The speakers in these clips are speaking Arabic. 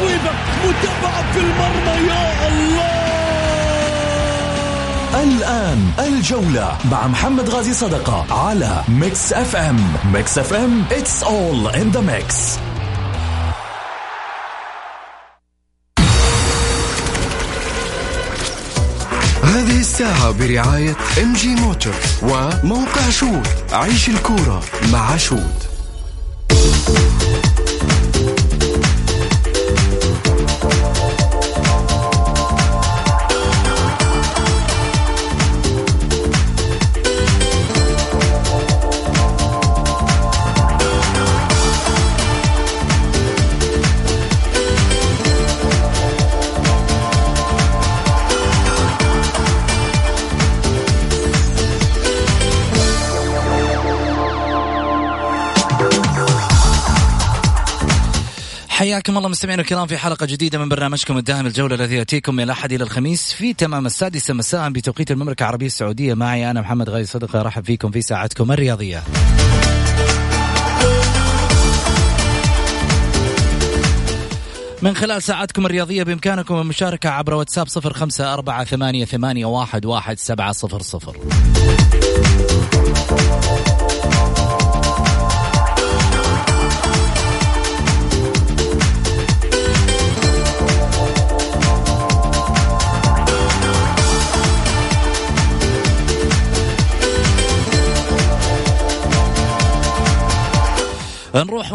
تصويبة متابعة في المرمى يا الله! الآن الجولة مع محمد غازي صدقة على Mix FM. Mix FM it's all in the mix. هذه الساعة برعاية MG Motor وموقع شوت عيش الكورة مع شوت. حياكم الله مستمعينا الكرام في حلقة جديدة من برنامجكم الدائم الجولة الذي يأتيكم من الأحد إلى الخميس في تمام السادسة مساء بتوقيت المملكة العربية السعودية. معي أنا محمد غالي صدقة أرحب فيكم في ساعتكم الرياضية. من خلال ساعتكم الرياضية بإمكانكم المشاركة عبر واتساب صفر خمسة أربعة ثمانية, ثمانية واحد, واحد سبعة صفر صفر.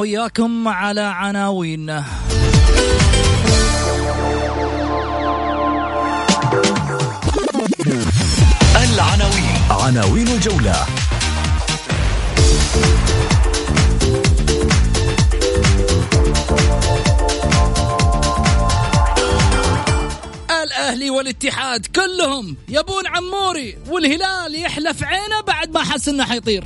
نروح وياكم على عناوين. العناوين. عناوين الجولة. الأهلي والاتحاد كلهم يبون عموري والهلال يحلف عينه بعد ما حس إنه حيطير.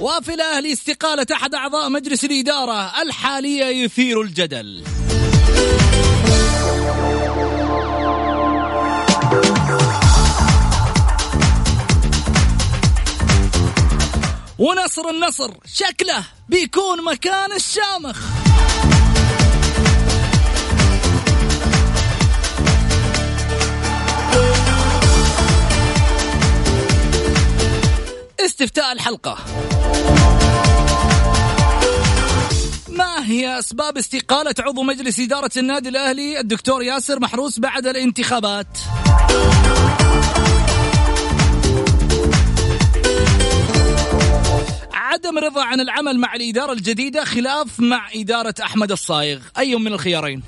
وفي الأهلي استقالة أحد أعضاء مجلس الإدارة الحالية يثير الجدل. ونصر النصر شكله بيكون مكان الشامخ. استفتاء الحلقة. ما هي أسباب استقالة عضو مجلس إدارة النادي الأهلي؟ الدكتور ياسر محروس بعد الانتخابات. عدم رضا عن العمل مع الإدارة الجديدة خلاف مع إدارة أحمد الصايغ. أي من الخيارين؟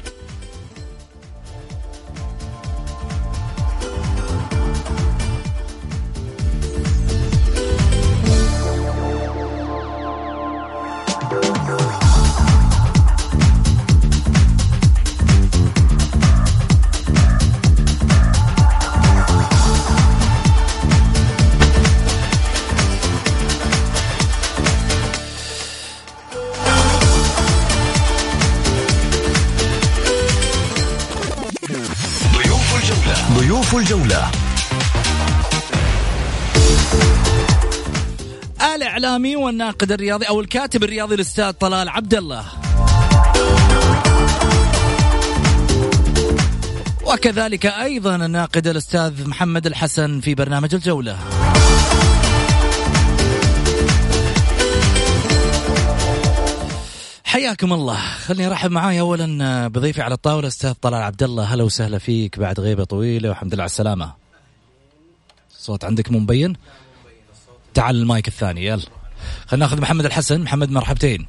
الإعلامي والناقد الرياضي أو الكاتب الرياضي الأستاذ طلال عبد الله. وكذلك أيضا الناقد الأستاذ محمد الحسن في برنامج الجولة. حياكم الله. خليني أرحب معاي اولا بضيفي على الطاولة أستاذ طلال عبد الله. هلا وسهلا فيك بعد غيبة طويلة والحمد لله على السلامة. الصوت عندك مو مبين؟ تعال المايك الثاني يلا. خلينا ناخذ محمد الحسن. محمد مرحبتين.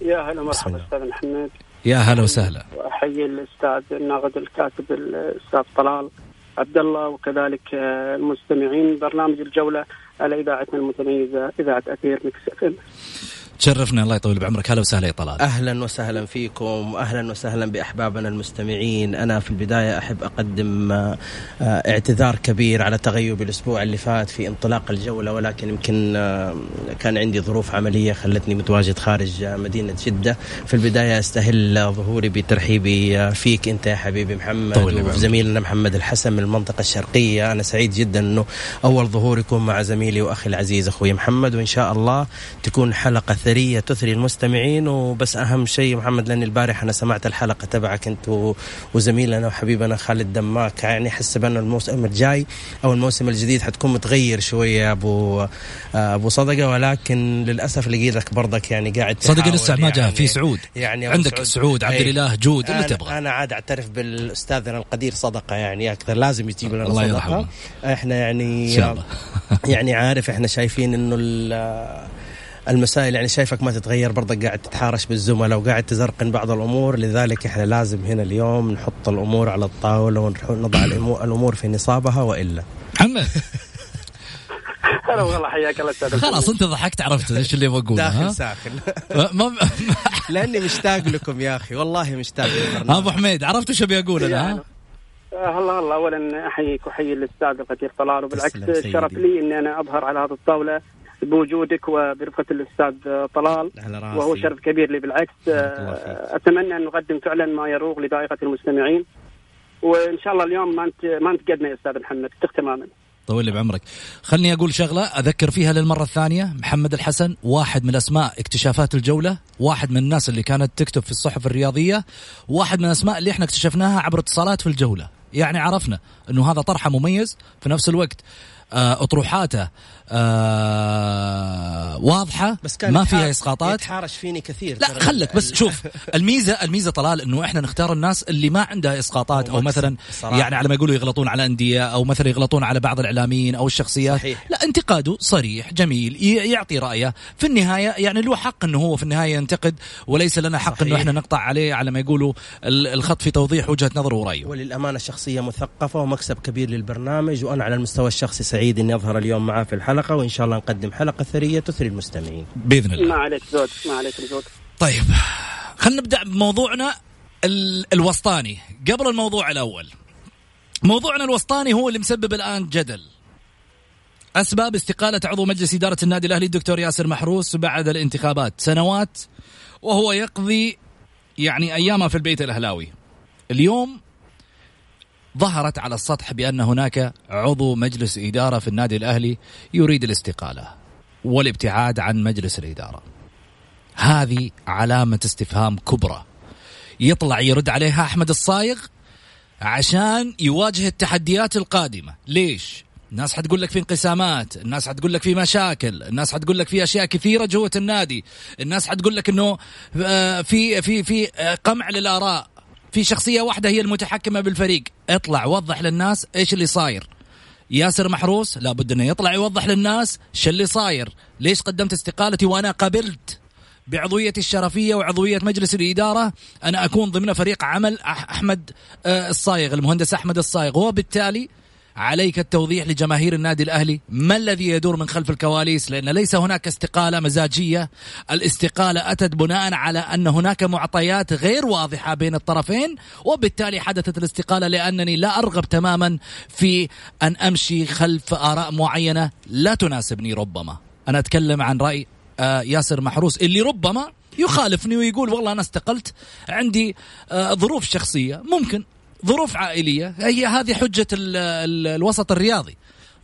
يا هلا مرحبا أستاذ محمد. يا هلا وسهلا. وأحيي الأستاذ الناقد الكاتب الأستاذ طلال عبد الله وكذلك المستمعين برنامج الجولة على إذاعتنا المتميزة إذاعة أثير مكس تشرفنا. الله يطول بعمرك. هلا وسهلا يا طلال. أهلا وسهلا فيكم. أهلا وسهلا بأحبابنا المستمعين. أنا في البداية أحب أقدم آه، اعتذار كبير على تغيب الأسبوع اللي فات في انطلاق الجولة ولكن يمكن آه، كان عندي ظروف عملية خلتني متواجد خارج مدينة جدة. في البداية أستهل ظهوري بترحيبي فيك أنت يا حبيبي محمد وزميلنا محمد الحسن من المنطقة الشرقية. أنا سعيد جدا إنه أول ظهور يكون مع زميلي وأخي العزيز أخوي محمد. وإن شاء الله تكون حلقة ثريه تثري المستمعين وبس أهم شيء محمد لاني البارح أنا سمعت الحلقة تبعك أنت وزميلنا وحبيبنا خالد دماك. يعني أحس بأن الموسم الجاي أو الموسم الجديد حتكون متغير شوية أبو أبو صدقة. ولكن للأسف لقيتك برضك يعني قاعد صدقة لسه ما جاء. يعني في سعود. يعني عندك سعود, سعود. عبد الإله جود. اللي تبغى. أنا عاد أعترف بالأستاذنا القدير صدقة. يعني أكثر لازم يجيب لنا الله صدقة. إحنا يعني يعني عارف إحنا شايفين إنه المسائل يعني شايفك ما تتغير برضك قاعد تتحارش بالزملاء وقاعد تزرقن بعض الأمور لذلك إحنا لازم هنا اليوم نحط الأمور على الطاولة ونضع الأمور في نصابها وإلا. محمد. هلا والله حياك الله أستاذ. خلاص أنت ضحكت عرفت إيش اللي بقول داخل ساخن. لأني مشتاق لكم يا أخي والله مشتاق أبو حميد عرفت إيش أبي أقول أنا هلا هلا اولا أحييك وأحيي الأستاذ القدير طلال وبالعكس شرف لي إني أنا أظهر على هذه الطاولة بوجودك وبرفقة الأستاذ طلال وهو شرف كبير لي بالعكس. أتمنى أن نقدم فعلا ما يروق لذائقة المستمعين. وإن شاء الله اليوم ما انت ما انتقدنا يا أستاذ محمد تماما. طول لي بعمرك. خلني أقول شغلة أذكر فيها للمرة الثانية. محمد الحسن واحد من أسماء اكتشافات الجولة واحد من الناس اللي كانت تكتب في الصحف الرياضية واحد من الاسماء اللي إحنا اكتشفناها عبر اتصالات في الجولة. يعني عرفنا إنه هذا طرحه مميز. في نفس الوقت آه، أطروحاته آه واضحة بس كان ما فيها إسقاطات يتحارش فيني كثير لا خلك بس شوف الميزة الميزة طلال إنه إحنا نختار الناس اللي ما عندها إسقاطات أو مثلا صراحة. يعني على ما يقولوا يغلطون على أندية أو مثلا يغلطون على بعض الإعلاميين أو الشخصيات صحيح. لا انتقاده صريح جميل يعطي رأيه في النهاية يعني له حق إنه هو في النهاية ينتقد وليس لنا حق صحيح. انه إحنا نقطع عليه على ما يقولوا الخط في توضيح وجهة نظره ورأيه وللأمانة الشخصيه مثقفة ومكسب كبير للبرنامج وأنا على المستوى الشخصي سعيد إني أظهر اليوم معاه في الحلقة وإن شاء الله نقدم حلقة ثرية تثري المستمعين. بإذن الله. ما عليك زود ما عليك زود. طيب خلينا نبدأ بموضوعنا الوسطاني. قبل الموضوع الأول موضوعنا الوسطاني هو اللي مسبب الآن جدل. أسباب استقالة عضو مجلس إدارة النادي الأهلي الدكتور ياسر محروس بعد الانتخابات. سنوات وهو يقضي يعني أيامه في البيت الأهلاوي. اليوم ظهرت على السطح بأن هناك عضو مجلس إدارة في النادي الأهلي يريد الاستقالة والابتعاد عن مجلس الإدارة. هذه علامة استفهام كبرى. يطلع يرد عليها أحمد الصايغ عشان يواجه التحديات القادمة. ليش؟ الناس حتقول لك في انقسامات الناس حتقول لك في مشاكل الناس حتقول لك في أشياء كثيرة جوة النادي الناس حتقول لك إنه آه، في في في آه، قمع للآراء. في شخصية واحدة هي المتحكمة بالفريق. اطلع وضح للناس إيش اللي صاير. ياسر محروس لابد إنه يطلع يوضح للناس شو اللي صاير. ليش قدمت استقالتي وأنا قبلت؟ بعضويتي الشرفية وعضوية مجلس الإدارة أنا أكون ضمن فريق عمل أحمد آه، الصايغ المهندس أحمد الصايغ. وبالتالي عليك التوضيح لجماهير النادي الأهلي. ما الذي يدور من خلف الكواليس؟ لأن ليس هناك استقالة مزاجية. الاستقالة أتت بناء على أن هناك معطيات غير واضحة بين الطرفين وبالتالي حدثت الاستقالة لأنني لا أرغب تماما في أن أمشي خلف آراء معينة. لا تناسبني ربما. أنا أتكلم عن رأي آه، ياسر محروس اللي ربما يخالفني ويقول والله أنا استقلت. عندي آه، ظروف شخصية. ممكن. ظروف عائلية هي هذه حجة ال ال الوسط الرياضي.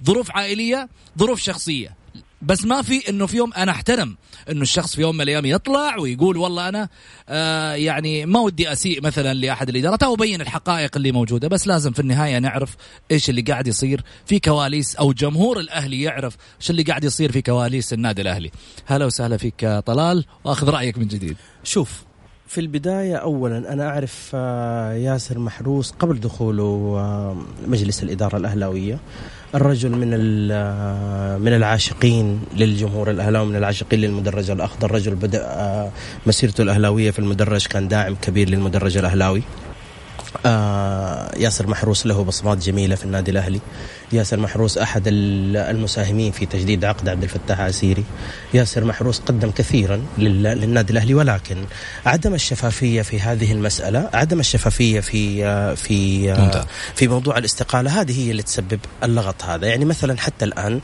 ظروف عائلية ظروف شخصية. بس ما في إنه في يوم أنا أحترم إنه الشخص في يوم من الأيام يطلع ويقول والله أنا آه يعني ما ودي أسيء مثلا لأحد الادارات أو ابين الحقائق اللي موجودة بس لازم في النهاية نعرف إيش اللي قاعد يصير في كواليس أو جمهور الأهلي يعرف إيش اللي قاعد يصير في كواليس النادي الأهلي. هلا وسهلا فيك طلال وآخذ رأيك من جديد. شوف في البداية أولا أنا أعرف آه، ياسر محروس قبل دخوله آه، مجلس الإدارة الأهلاوية. الرجل من آه، من العاشقين للجمهور الأهلاوي من العاشقين للمدرج الأخضر. رجل بدأ مسيرته الأهلاوية في المدرج كان داعم كبير للمدرج الأهلاوي. ياسر محروس له بصمات جميلة في النادي الأهلي. ياسر محروس أحد المساهمين في تجديد عقد عبد الفتاح عسيري. ياسر محروس قدم كثيرا للنادي الأهلي ولكن عدم الشفافية في هذه المسألة عدم الشفافية في في في موضوع الاستقالة هذه هي اللي تسبب اللغط هذا. يعني مثلا حتى الآن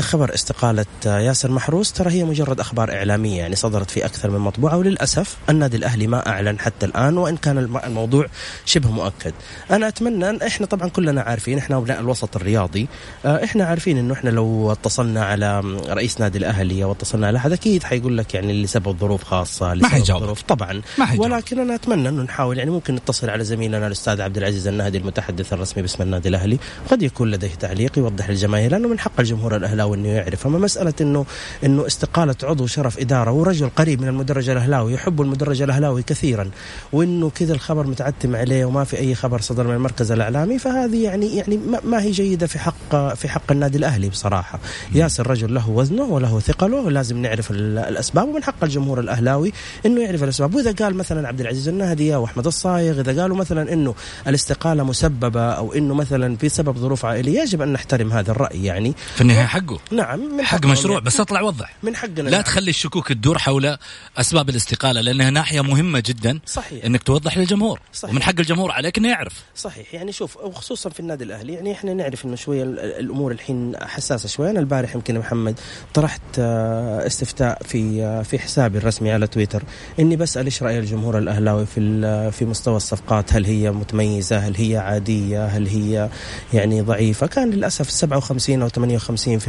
خبر استقالة ياسر محروس ترى هي مجرد أخبار إعلامية يعني صدرت في أكثر من مطبوعه وللأسف النادي الأهلي ما أعلن حتى الآن وإن كان الموضوع شبه مؤكد. أنا أتمنى أن إحنا طبعا كلنا عارفين إحنا أبناء الوسط الرياضي آه، إحنا عارفين إنه إحنا لو اتصلنا على رئيس نادي الأهلي أو اتصلنا على أحد أكيد حيقول لك يعني لسبب ظروف ما حيجاوب ظروف طبعا. ما ولكن أنا أتمنى إنه نحاول يعني ممكن نتصل على زميلنا الأستاذ عبد العزيز النهدي المتحدث الرسمي باسم النادي الأهلي قد يكون لديه تعليق يوضح للجماهير لأنه من حق الجمهور الاهلاوي إنه يعرف. أما مسألة انه إنه استقالة عضو شرف إدارة ورجل قريب من المدرج الاهلاوي يحب المدرج الاهلاوي كثيرا وإنه كذا الخبر متعتم عليه وما في أي خبر صدر من المركز الإعلامي فهذه يعني يعني ما هي جيدة في حق في حق النادي الأهلي بصراحة. ياسر رجل له وزنه وله ثقله ولازم نعرف الأسباب ومن حق الجمهور الأهلاوي إنه يعرف الأسباب. وإذا قال مثلا عبد العزيز النهدي أو أحمد الصايغ إذا قالوا مثلا إنه الاستقالة مسببة أو إنه مثلا في سبب ظروف عائلية يجب أن نحترم هذا الرأي يعني. في النهاية حقه. نعم من حق مشروع بس اطلع وضح من حقنا لا نعم. تخلي الشكوك تدور حول أسباب الاستقالة لأنها ناحية مهمة جدا صحيح. إنك توضح للجمهور صحيح. ومن حق الجمهور عليك إنه يعرف. صحيح. يعني شوف وخصوصا في النادي الأهلي يعني إحنا نعرف إنه شوية الأمور الحين حساسة شوية. أنا البارح يمكن محمد طرحت آه، استفتاء في آه، في حسابي الرسمي على تويتر إني بسأل إيش رأي الجمهور الأهلاوي في في مستوى الصفقات؟ هل هي متميزة؟ هل هي عادية؟ هل هي يعني ضعيفة؟ كان للأسف 57 أو 58%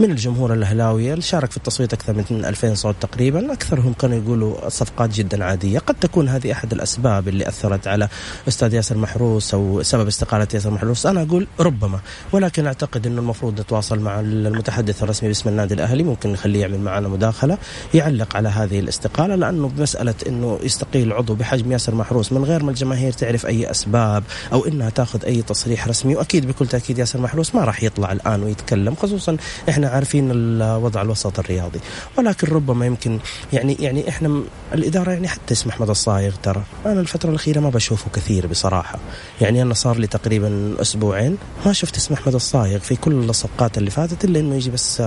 من الجمهور الاهلاوي اللي شارك في التصويت أكثر من 2000 صوت تقريبا. أكثرهم كانوا يقولوا صفقات جدا عادية. قد تكون هذه أحد الأسباب اللي أثرت على أستاذ ياسر محروس أو سبب استقالة ياسر محروس. أنا أقول ربما ولكن أعتقد إنه المفروض نتواصل مع المتحدث الرسمي باسم النادي الأهلي. ممكن نخليه يعمل معنا مداخلة يعلق على هذه الاستقالة لأنه بمسألة إنه يستقيل عضو بحجم ياسر محروس من غير ما الجماهير تعرف أي أسباب أو إنها تأخذ أي تصريح رسمي. وأكيد بكل تأكيد ياسر محروس ما راح يطلع الآن ويتكلم خصوصا إحنا عارفين الوضع الوسط الرياضي. ولكن ربما يمكن يعني يعني إحنا الإدارة يعني حتى اسم احمد الصايغ ترى. أنا الفترة الأخيرة ما بشوفه كثير بصراحة. يعني أنا صار لي تقريبا أسبوعين ما شفت اسم احمد الصايغ في كل الصفقات اللي فاتت إلا إنه يجي بس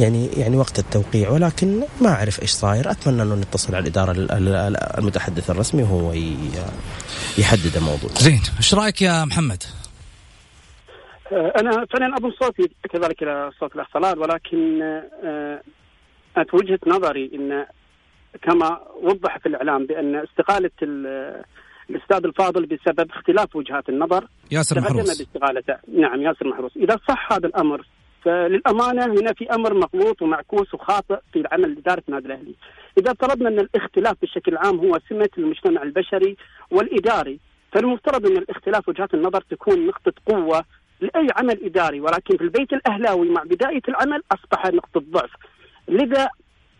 يعني يعني وقت التوقيع. ولكن ما أعرف إيش صاير. أتمنى إنه نتصل على الإدارة المتحدث الرسمي وهو يحدد الموضوع. زين إيش رأيك يا محمد؟ أنا فعلا اظن صوتي كذلك إلى صوت الاخ ولكن أه، وجهة نظري إن كما وضح في الإعلام بأن استقالة الأستاذ الفاضل بسبب اختلاف وجهات النظر ياسر محروس. باستقالته. نعم ياسر محروس. إذا صح هذا الأمر فللأمانة هنا في أمر مغلوط ومعكوس وخاطئ في العمل اداره النادي الأهلي. إذا افترضنا ان الاختلاف بشكل عام هو سمة المجتمع البشري والإداري فالمفترض إن الاختلاف وجهات النظر تكون نقطة قوة لأي عمل إداري ولكن في البيت الأهلاوي مع بداية العمل أصبح نقطة ضعف. لذا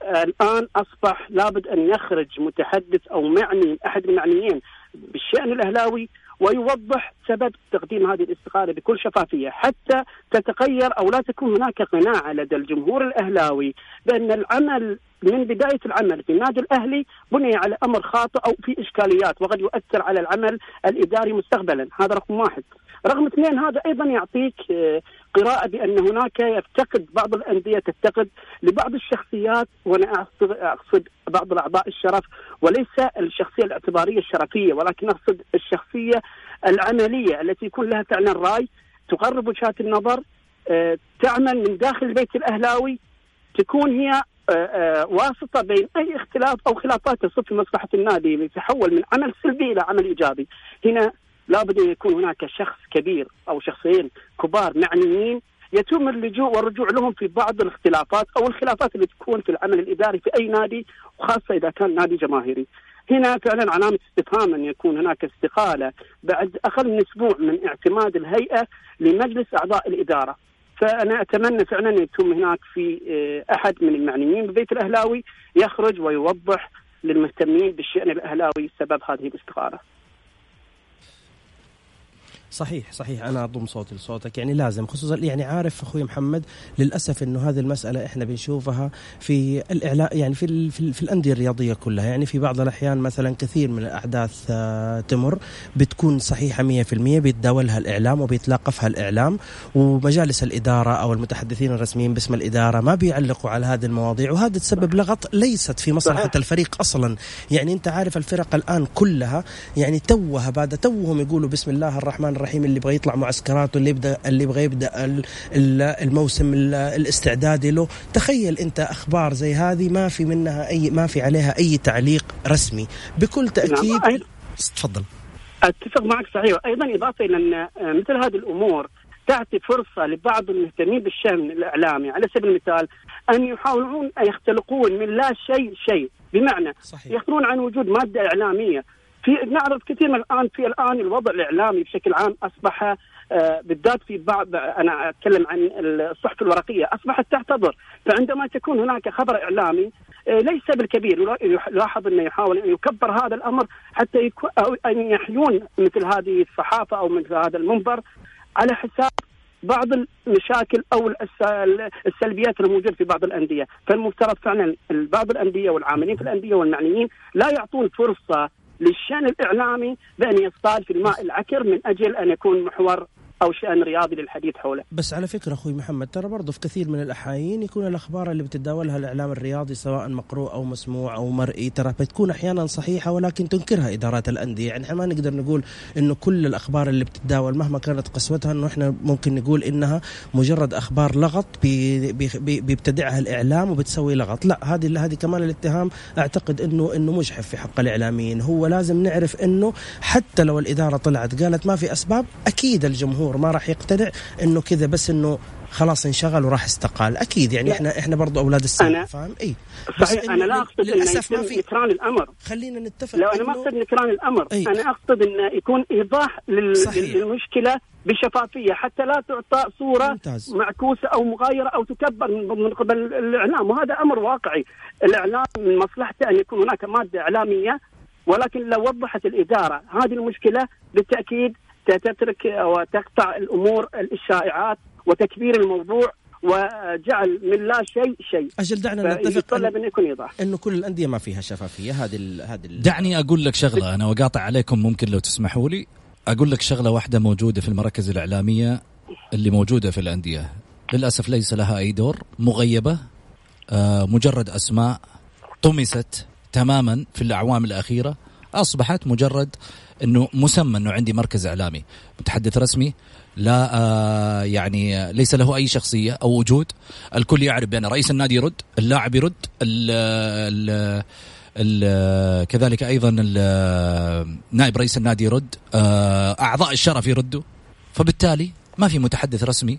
الآن أصبح لابد أن يخرج متحدث أو معني أحد المعنيين بالشأن الأهلاوي ويوضح سبب تقديم هذه الاستقالة بكل شفافية حتى تتغير أو لا تكون هناك قناعة لدى الجمهور الأهلاوي بأن العمل من بداية العمل في النادي الأهلي بني على أمر خاطئ أو في إشكاليات وقد يؤثر على العمل الإداري مستقبلا، هذا رقم واحد. رقم اثنين هذا أيضا يعطيك آه، قراءة بأن هناك يفتقد بعض الأندية تفتقد لبعض الشخصيات وأنا اقصد بعض الأعضاء الشرف وليس الشخصية الاعتبارية الشرفية ولكن أقصد الشخصية العملية التي يكون لها فعلا رأي تقرب وجهات النظر آه، تعمل من داخل البيت الأهلاوي تكون هي آه، واسطة بين أي اختلاف أو خلافات تصب في مصلحة النادي يتحول من عمل سلبي إلى عمل إيجابي. هنا لابد أن يكون هناك شخص كبير أو شخصين كبار معنيين يتم اللجوء والرجوع لهم في بعض الاختلافات أو الخلافات اللي تكون في العمل الإداري في أي نادي وخاصة إذا كان نادي جماهيري. هنا فعلا علامة استفهام أن يكون هناك استقالة بعد أقل من أسبوع من اعتماد الهيئة لمجلس أعضاء الإدارة. فأنا أتمنى فعلا أن يتم هناك في آه، أحد من المعنيين ببيت الأهلاوي يخرج ويوضح للمهتمين بالشأن الأهلاوي سبب هذه الاستقالة. صحيح صحيح. أنا أضم صوتي لصوتك. يعني لازم خصوصا يعني عارف أخوي محمد للأسف إنه هذه المسألة إحنا بنشوفها في الإعلام يعني في ال في, ال في الأندية الرياضية كلها. يعني في بعض الأحيان مثلا كثير من الأحداث آه، تمر بتكون صحيحة 100% بيتداولها الإعلام وبيتلاقفها الإعلام ومجالس الإدارة أو المتحدثين الرسميين باسم الإدارة ما بيعلقوا على هذه المواضيع وهذا تسبب لغط ليست في مصلحة الفريق أصلا. يعني أنت عارف الفرق الآن كلها يعني توها بعد توهم يقولوا بسم الله الرحمن الرحيم اللي يبغى يطلع معسكرات واللي يبدا اللي يبغى يبدأ الموسم الاستعدادي له. تخيل أنت أخبار زي هذه ما في منها اي ما في عليها أي تعليق رسمي. بكل تاكيد نعم. تفضل. أتفق معك صحيح. أيضا إضافة إلى ان مثل هذه الأمور تعطي فرصة لبعض المهتمين بالشأن الإعلامي. على سبيل المثال أن يحاولون أن يختلقون من لا شيء شيء. بمعنى صحيح. يخبرون عن وجود مادة إعلامية. في نعرف كثير من الآن في الآن الوضع الإعلامي بشكل عام أصبح آه، بالذات في بعض أنا أتكلم عن الصحف الورقية أصبحت تعتذر فعندما تكون هناك خبر إعلامي آه، ليس بالكبير يلاحظ أنه يحاول أن يكبر هذا الأمر حتى أو أن يحيون مثل هذه الصحافة أو مثل هذا المنبر على حساب بعض المشاكل أو السلبيات الموجودة في بعض الأندية، فالمفترض فعلا بعض الأندية والعاملين في الأندية والمعنيين لا يعطون فرصة للشأن الإعلامي بأن يصطاد في الماء العكر من أجل أن يكون محور أو شأن رياضي للحديث حوله. بس على فكرة أخوي محمد ترى برضه في كثير من الأحايين يكون الأخبار اللي بتتداولها الإعلام الرياضي سواء مقروء أو مسموع أو مرئي ترى بتكون أحيانا صحيحة ولكن تنكرها إدارات الأندية، يعني إحنا ما نقدر نقول إنه كل الأخبار اللي بتتداول مهما كانت قسوتها إنه إحنا ممكن نقول إنها مجرد أخبار لغط بي بي بيبتدعها الإعلام وبتسوي لغط، لا هذه هذه كمان الاتهام أعتقد انه إنه مجحف في حق الإعلاميين، هو لازم نعرف إنه حتى لو الإدارة طلعت قالت ما في أسباب أكيد الجمهور الجمهور ما راح يقتنع إنه كذا بس إنه خلاص انشغل وراح استقال. أكيد يعني إحنا إحنا برضه أولاد السنة فاهم؟ إي. صحيح أنا لا أقصد للأسف ما في نكران الأمر. خلينا نتفق لا أنا ما أقصد نكران الأمر أي. أنا أقصد إنه يكون إيضاح لل... للمشكلة بشفافية حتى لا تعطى صورة ممتاز. معكوسة أو مغايرة أو تكبر من قبل الإعلام. وهذا أمر واقعي. الإعلام من مصلحته أن يكون هناك مادة إعلامية ولكن لو وضحت الإدارة هذه المشكلة بالتأكيد تترك وتقطع الأمور الشائعات وتكبير الموضوع وجعل من لا شيء شيء. أجل دعنا نتفق أن, أن يكون إيضاح. إنه كل الأندية ما فيها شفافية. هذه هذه دعني أقول لك شغلة أنا وقاطع عليكم ممكن لو تسمحوا لي. أقول لك شغلة واحدة موجودة في المراكز الإعلامية اللي موجودة في الأندية. للأسف ليس لها أي دور مغيبة آه مجرد أسماء طمست تماما في الأعوام الأخيرة. أصبحت مجرد إنه مسمى إنه عندي مركز إعلامي متحدث رسمي لا آه يعني ليس له أي شخصية أو وجود. الكل يعرف بأن رئيس النادي يرد اللاعب يرد ال ال ال كذلك أيضا نائب رئيس النادي يرد آه أعضاء الشرف يردوا. فبالتالي ما في متحدث رسمي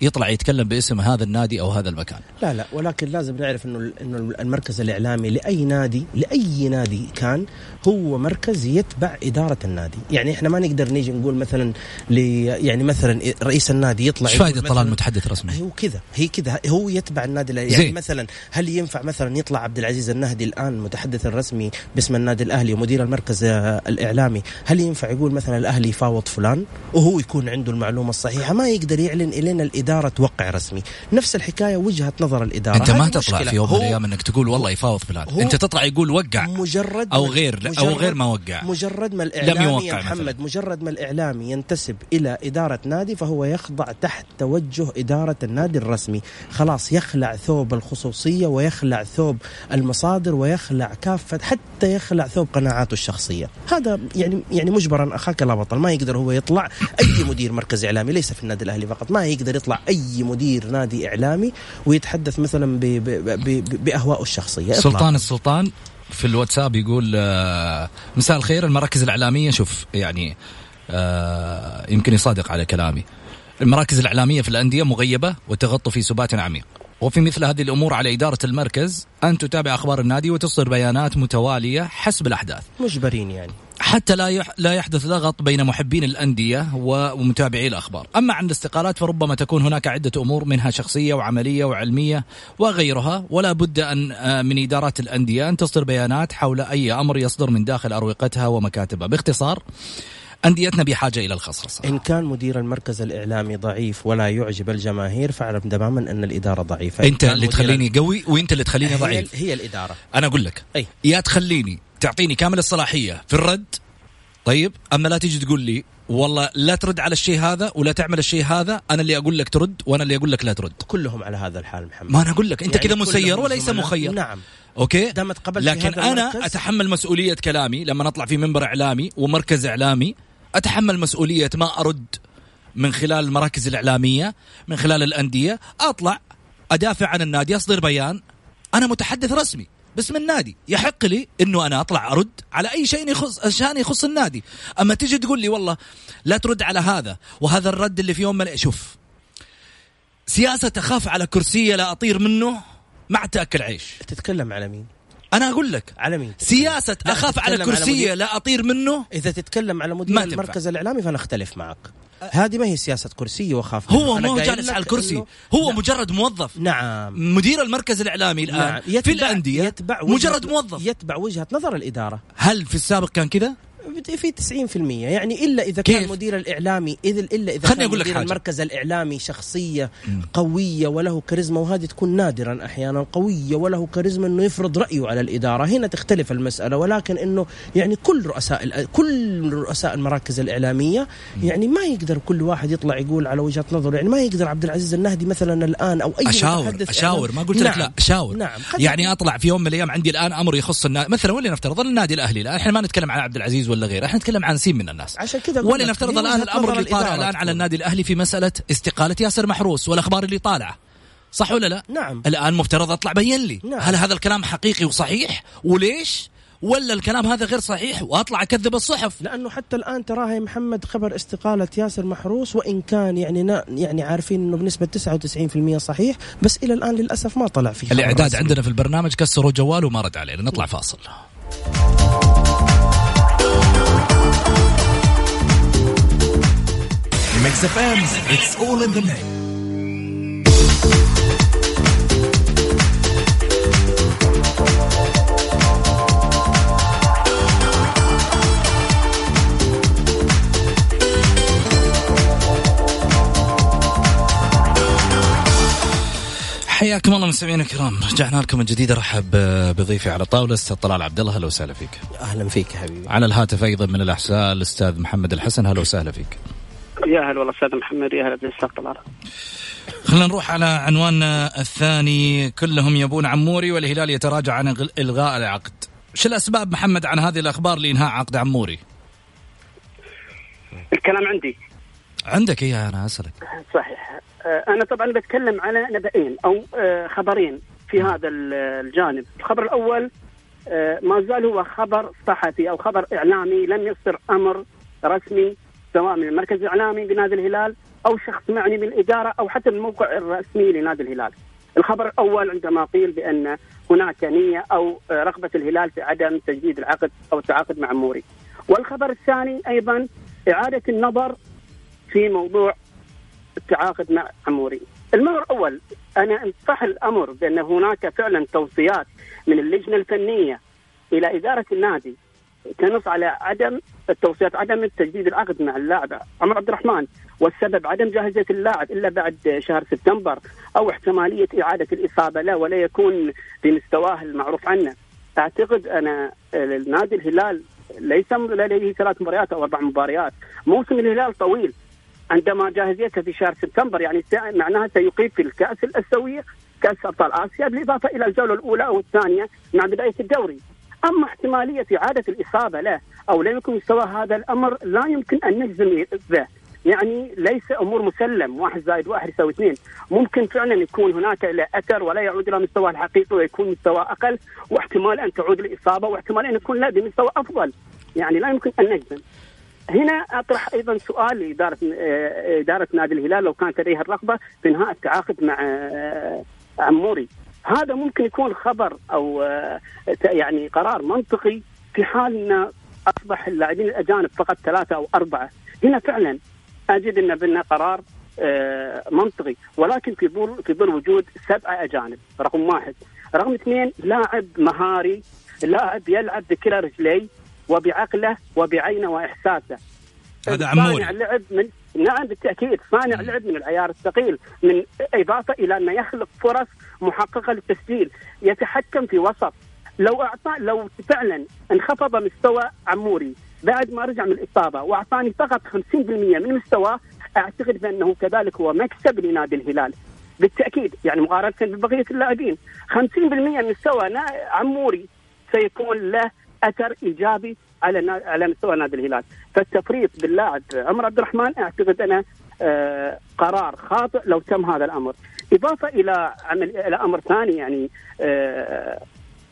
يطلع يتكلم باسم هذا النادي أو هذا المكان. لا لا ولكن لازم نعرف إنه إنه المركز الإعلامي لأي نادي لأي نادي كان هو مركز يتبع إدارة النادي. يعني إحنا ما نقدر نيجي نقول مثلا يعني مثلا رئيس النادي يطلع إيش فائده طلال متحدث رسمي هو كذا هي كذا هو يتبع النادي يعني زي. مثلا هل ينفع مثلا يطلع عبد العزيز النهدي الآن متحدث الرسمي باسم النادي الأهلي ومدير المركز الإعلامي؟ هل ينفع يقول مثلا الأهلي يفاوض فلان وهو يكون عنده المعلومة الصحيحة؟ ما يقدر يعلن الين الإدارة توقع رسمي. نفس الحكاية وجهة نظر الإدارة. أنت ما تطلع في يوم من الأيام إنك تقول والله يفاوض فلان. أنت تطلع يقول وقع. مجرد أو غير مجرد أو غير ما وقع. مجرد ما الإعلامي لم يوقع محمد مثلا. مجرد ما الإعلامي ينتسب إلى إدارة نادي فهو يخضع تحت توجه إدارة النادي الرسمي. خلاص يخلع ثوب الخصوصية ويخلع ثوب المصادر ويخلع كافة حتى يخلع ثوب قناعاته الشخصية. هذا يعني يعني مجبرا أخاك لا بطل. ما يقدر هو يطلع. أي مدير مركز إعلامي ليس في النادي الأهلي فقط. ما يقدر يطلع أي مدير نادي إعلامي ويتحدث مثلا بأهوائه الشخصية. سلطان السلطان في الواتساب يقول آه، مساء الخير المراكز الإعلامية شوف يعني آه، يمكن يصادق على كلامي. المراكز الإعلامية في الأندية مغيبة وتغطى في سبات عميق. وفي مثل هذه الأمور على إدارة المركز أن تتابع أخبار النادي وتصدر بيانات متوالية حسب الأحداث. مجبرين يعني. حتى لا لا يحدث لغط بين محبين الأندية ومتابعي الأخبار، أما عن الاستقالات فربما تكون هناك عدة أمور منها شخصية وعملية وعلمية وغيرها، ولا بد أن آه، من إدارات الأندية أن تصدر بيانات حول أي أمر يصدر من داخل أروقتها ومكاتبها، باختصار أنديتنا بحاجة إلى الخصخصه إن كان مدير المركز الإعلامي ضعيف ولا يعجب الجماهير فاعلم تماما أن الإدارة ضعيفة. أنت اللي تخليني قوي وأنت اللي تخليني ضعيف. هي الإدارة. أنا أقول لك أي. يا تخليني تعطيني كامل الصلاحية في الرد طيب أما لا تيجي تقول لي والله لا ترد على الشيء هذا ولا تعمل الشيء هذا أنا اللي أقول لك ترد وأنا اللي أقول لك لا ترد. كلهم على هذا الحال محمد. ما أنا أقول لك أنت يعني كذا مسير وليس. مخير. نعم. أوكي؟ دامت قبلت لكن أنا المركز. أتحمل مسؤولية كلامي لما نطلع في منبر إعلامي ومركز إعلامي أتحمل مسؤولية ما أرد من خلال المراكز الإعلامية من خلال الأندية. أطلع أدافع عن النادي أصدر بيان. أنا متحدث رسمي. باسم النادي. يحق لي إنه أنا أطلع أرد على أي شيء يخص شأن يخص النادي. أما تجي تقول لي والله لا ترد على هذا وهذا الرد اللي في يوم من شوف سياسة أخاف على كرسي لا أطير منه ما تأكل عيش. تتكلم على مين؟ أنا أقول لك على مين؟ سياسة لا، أخاف على تتكلم على كرسي مدير- لا أطير منه إذا تتكلم على مدير. المركز الإعلامي فانا اختلف معك. هذه ما هي سياسة كرسي وأخاف هو ما هو جالس على الكرسي هو لا. مجرد موظف. نعم. مدير المركز الإعلامي الآن نعم. في الأندية يتبع مجرد موظف. يتبع وجهة نظر الإدارة. هل في السابق كان كذا؟ في 90% يعني إلا إذا كيف؟ كان مدير الإعلامي اذا إلا إذا كان أقول لك مدير حاجة. المركز الإعلامي شخصية قوية وله كاريزما وهذه تكون نادرا أحيانا قوية وله كاريزما إنه يفرض رأيه على الإدارة. هنا تختلف المسألة ولكن إنه يعني كل رؤساء كل رؤساء المراكز الإعلامية يعني ما يقدر كل واحد يطلع يقول على وجهة نظره. يعني ما يقدر عبد العزيز النهدي مثلا الآن أو أي أشاور أشاور. ما قلت لك نعم. لا أشاور. نعم. يعني أطلع في يوم من الأيام عندي الآن أمر يخص النادي مثلا ولنفترض النادي الأهلي. الان إحنا ما نتكلم عن عبد العزيز ولا غيره إحنا نتكلم عن سين من الناس عشان كذا ولنفترض الآن الأمر اللي طالع الآن على. النادي الأهلي في مسألة استقالة ياسر محروس والأخبار اللي طالعة صح ولا لا؟ نعم. الآن مفترض أطلع بين لي نعم. هل هذا الكلام حقيقي وصحيح وليش؟ ولا الكلام هذا غير صحيح وأطلع أكذب الصحف لأنه حتى الآن تراها يا محمد خبر استقالة ياسر محروس وإن كان يعني نا يعني عارفين إنه بنسبة 99% صحيح بس إلى الآن للأسف ما طلع فيه الإعلان رسمي. عندنا في البرنامج كسروا جواله وما رد علينا نطلع فاصل Mix FM it's all in the mix حياكم الله مستمعينا الكرام. رجعنا لكم من جديد. أرحب بضيفي على الطاوله أستاذ طلال عبد الله. أهلا وسهلا فيك. أهلا فيك يا حبيبي. على الهاتف أيضا من الأحساء الأستاذ محمد الحسن. أهلا وسهلا فيك. يا هلا والله أستاذ محمد يا هلا بالاستاذ طلال خلينا نروح على عنواننا الثاني. كلهم يبون عموري والهلال يتراجع عن إلغاء العقد. إيش الأسباب محمد عن هذه الأخبار لإنهاء عقد عموري؟ الكلام عندي. عندك اياها أنا أسألك. صحيح. آه، أنا طبعا بتكلم على نبأين أو آه، خبرين في هذا ال- الجانب. الخبر الأول آه، ما زال هو خبر صحفي أو خبر إعلامي لم يصدر أمر رسمي سواء من المركز الإعلامي بنادي الهلال أو شخص معني بالاداره أو حتى من الموقع الرسمي لنادي الهلال. الخبر الأول عندما قيل بأن هناك نية أو رغبة الهلال في عدم تجديد العقد أو التعاقد مع موري. والخبر الثاني أيضا إعادة النظر في موضوع التعاقد مع عموري. المهر الأول أنا أنصح الأمر بأن هناك فعلا توصيات من اللجنة الفنية إلى إدارة النادي تنص على عدم التوصيات عدم تجديد العقد مع اللاعب عمر عبد الرحمن والسبب عدم جاهزية اللاعب إلا بعد شهر سبتمبر أو احتمالية إعادة الإصابة له ولا يكون بمستواه المعروف عنه. أعتقد أنا نادي الهلال ليس لديه ثلاث مباريات أو أربع مباريات، موسم الهلال طويل عندما جاهزيته في شهر سبتمبر يعني معناها سيقيم في الكأس الاسيويه كأس أبطال آسيا بالإضافة إلى الجولة الأولى أو الثانية مع بداية الدوري. أما احتمالية إعادة الإصابة له أو لا يكون مستوى هذا الأمر لا يمكن أن نجزم به. يعني ليس أمور مسلم واحد زائد واحد يساوي اثنين، ممكن فعلا يكون هناك له اثر ولا يعود إلى مستواه الحقيقي ويكون مستوى أقل واحتمال أن تعود الاصابه واحتمال أن يكون لا بمستوى أفضل، يعني لا يمكن أن نجزم. هنا أطرح أيضا سؤال لإدارة إدارة نادي الهلال لو كانت لديها الرغبة في إنهاء التعاقد مع آه، عموري هذا ممكن يكون خبر أو آه، يعني قرار منطقي في حال إن أصبح اللاعبين الأجانب فقط ثلاثة أو أربعة. هنا فعلا أجد إن بنا قرار آه، منطقي. ولكن في ظل في ظل وجود سبعة أجانب رقم واحد. رقم اثنين لاعب مهاري لاعب يلعب بكلا رجليه وبعقله وبعينه وإحساسه. هذا صانع لعب من نعم بالتأكيد صانع لعب من العيار الثقيل من إضافة إلى أنه يخلق فرص محققة للتسجيل يتحكم في وسط. لو اعطى لو فعلا انخفض مستوى عموري بعد ما رجع من الإصابة وأعطاني فقط 50% من مستواه أعتقد بأنه كذلك هو مكسب لنادي الهلال. بالتأكيد يعني مقارنة ببقية اللاعبين 50% من مستوى عموري سيكون له أثر إيجابي على على مستوى نادي الهلال. فالتفريط باللاعب عمر عبد الرحمن أعتقد أنا قرار خاطئ لو تم هذا الأمر. إضافة إلى عمل إلى أمر ثاني يعني آه